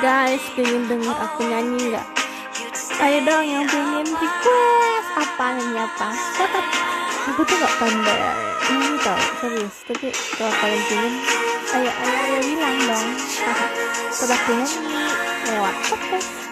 guys pengen denger aku nyanyi nggak? Ayo dong yang pengen request apa nyanyi apa aku tuh gak pandai. Ini tau serius. Tapi kalau kalian pengen ayo ayo ayo bilang dong. Coba aku nyanyi. Lewat podcast